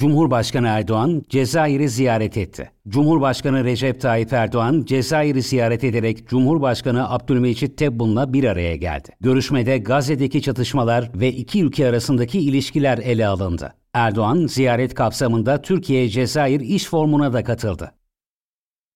Cumhurbaşkanı Erdoğan Cezayir'i ziyaret etti. Cumhurbaşkanı Recep Tayyip Erdoğan Cezayir'i ziyaret ederek Cumhurbaşkanı Abdülmecit Tebbun'la bir araya geldi. Görüşmede Gazze'deki çatışmalar ve iki ülke arasındaki ilişkiler ele alındı. Erdoğan ziyaret kapsamında Türkiye-Cezayir iş formuna da katıldı.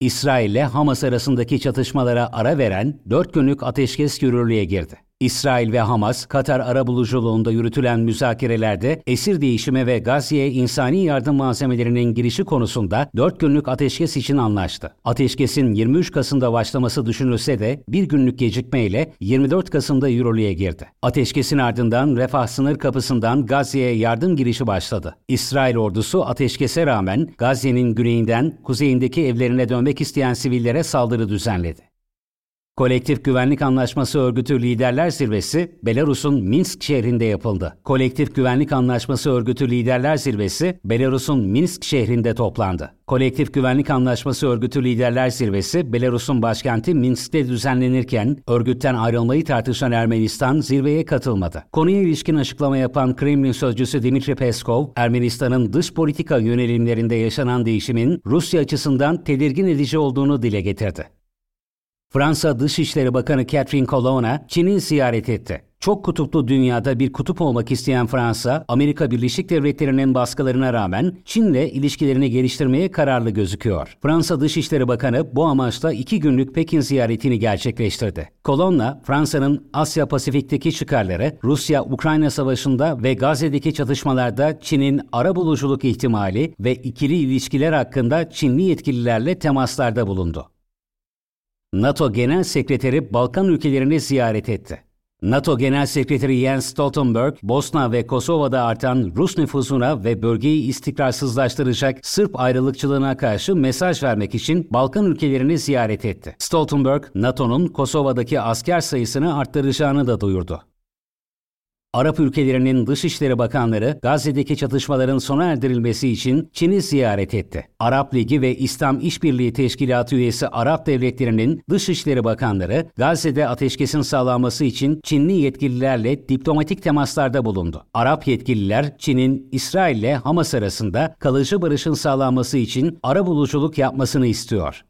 İsrail ile Hamas arasındaki çatışmalara ara veren 4 günlük ateşkes yürürlüğe girdi. İsrail ve Hamas, Katar arabuluculuğunda yürütülen müzakerelerde esir değişimi ve Gazze'ye insani yardım malzemelerinin girişi konusunda 4 günlük ateşkes için anlaştı. Ateşkesin 23 Kasım'da başlaması düşünülse de bir günlük gecikmeyle 24 Kasım'da yürürlüğe girdi. Ateşkesin ardından Refah sınır kapısından Gazze'ye yardım girişi başladı. İsrail ordusu ateşkese rağmen Gazze'nin güneyinden kuzeyindeki evlerine dönmek isteyen sivillere saldırı düzenledi. Kolektif Güvenlik Anlaşması Örgütü Liderler Zirvesi, Belarus'un Minsk şehrinde yapıldı. Kolektif Güvenlik Anlaşması Örgütü Liderler Zirvesi, Belarus'un Minsk şehrinde toplandı. Kolektif Güvenlik Anlaşması Örgütü Liderler Zirvesi, Belarus'un başkenti Minsk'te düzenlenirken, örgütten ayrılmayı tartışan Ermenistan zirveye katılmadı. Konuya ilişkin açıklama yapan Kremlin sözcüsü Dimitri Peskov, Ermenistan'ın dış politika yönelimlerinde yaşanan değişimin Rusya açısından tedirgin edici olduğunu dile getirdi. Fransa Dışişleri Bakanı Catherine Colonna Çin'i ziyaret etti. Çok kutuplu dünyada bir kutup olmak isteyen Fransa, Amerika Birleşik Devletleri'nin baskılarına rağmen Çin'le ilişkilerini geliştirmeye kararlı gözüküyor. Fransa Dışişleri Bakanı bu amaçla iki günlük Pekin ziyaretini gerçekleştirdi. Kolonna, Fransa'nın Asya Pasifik'teki çıkarları, Rusya-Ukrayna savaşında ve Gazze'deki çatışmalarda Çin'in ara buluculuk ihtimali ve ikili ilişkiler hakkında Çinli yetkililerle temaslarda bulundu. NATO Genel Sekreteri Balkan ülkelerini ziyaret etti. NATO Genel Sekreteri Jens Stoltenberg, Bosna ve Kosova'da artan Rus nüfusuna ve bölgeyi istikrarsızlaştıracak Sırp ayrılıkçılığına karşı mesaj vermek için Balkan ülkelerini ziyaret etti. Stoltenberg, NATO'nun Kosova'daki asker sayısını arttıracağını da duyurdu. Arap ülkelerinin Dışişleri Bakanları Gazze'deki çatışmaların sona erdirilmesi için Çin'i ziyaret etti. Arap Ligi ve İslam İşbirliği Teşkilatı üyesi Arap devletlerinin Dışişleri Bakanları Gazze'de ateşkesin sağlanması için Çinli yetkililerle diplomatik temaslarda bulundu. Arap yetkililer Çin'in İsrail ile Hamas arasında kalıcı barışın sağlanması için ara buluculuk yapmasını istiyor.